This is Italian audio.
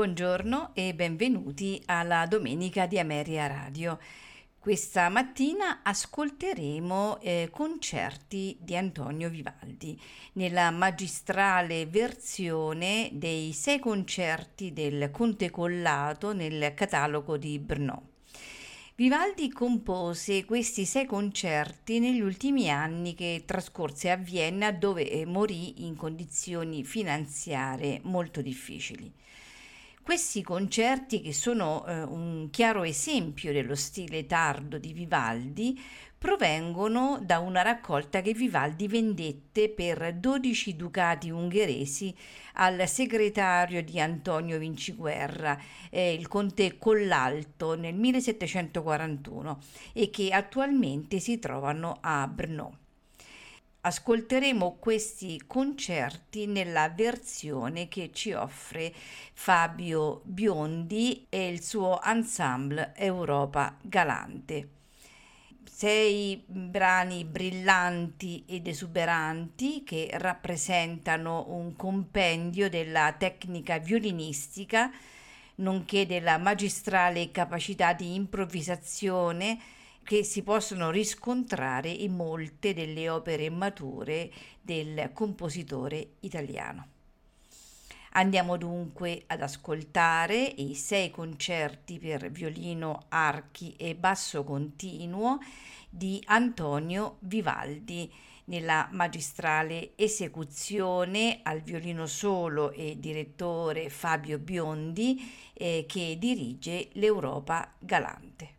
Buongiorno e benvenuti alla Domenica di Ameria Radio. Questa mattina ascolteremo eh, concerti di Antonio Vivaldi nella magistrale versione dei sei concerti del Conte Collato nel catalogo di Brno. Vivaldi compose questi sei concerti negli ultimi anni che trascorse a Vienna dove morì in condizioni finanziarie molto difficili. Questi concerti, che sono eh, un chiaro esempio dello stile tardo di Vivaldi, provengono da una raccolta che Vivaldi vendette per 12 ducati ungheresi al segretario di Antonio Vinciguerra, eh, il conte Collalto, nel 1741 e che attualmente si trovano a Brno. Ascolteremo questi concerti nella versione che ci offre Fabio Biondi e il suo ensemble Europa Galante. Sei brani brillanti ed esuberanti che rappresentano un compendio della tecnica violinistica, nonché della magistrale capacità di improvvisazione che si possono riscontrare in molte delle opere mature del compositore italiano. Andiamo dunque ad ascoltare i sei concerti per violino, archi e basso continuo di Antonio Vivaldi nella magistrale esecuzione al violino solo e direttore Fabio Biondi eh, che dirige l'Europa Galante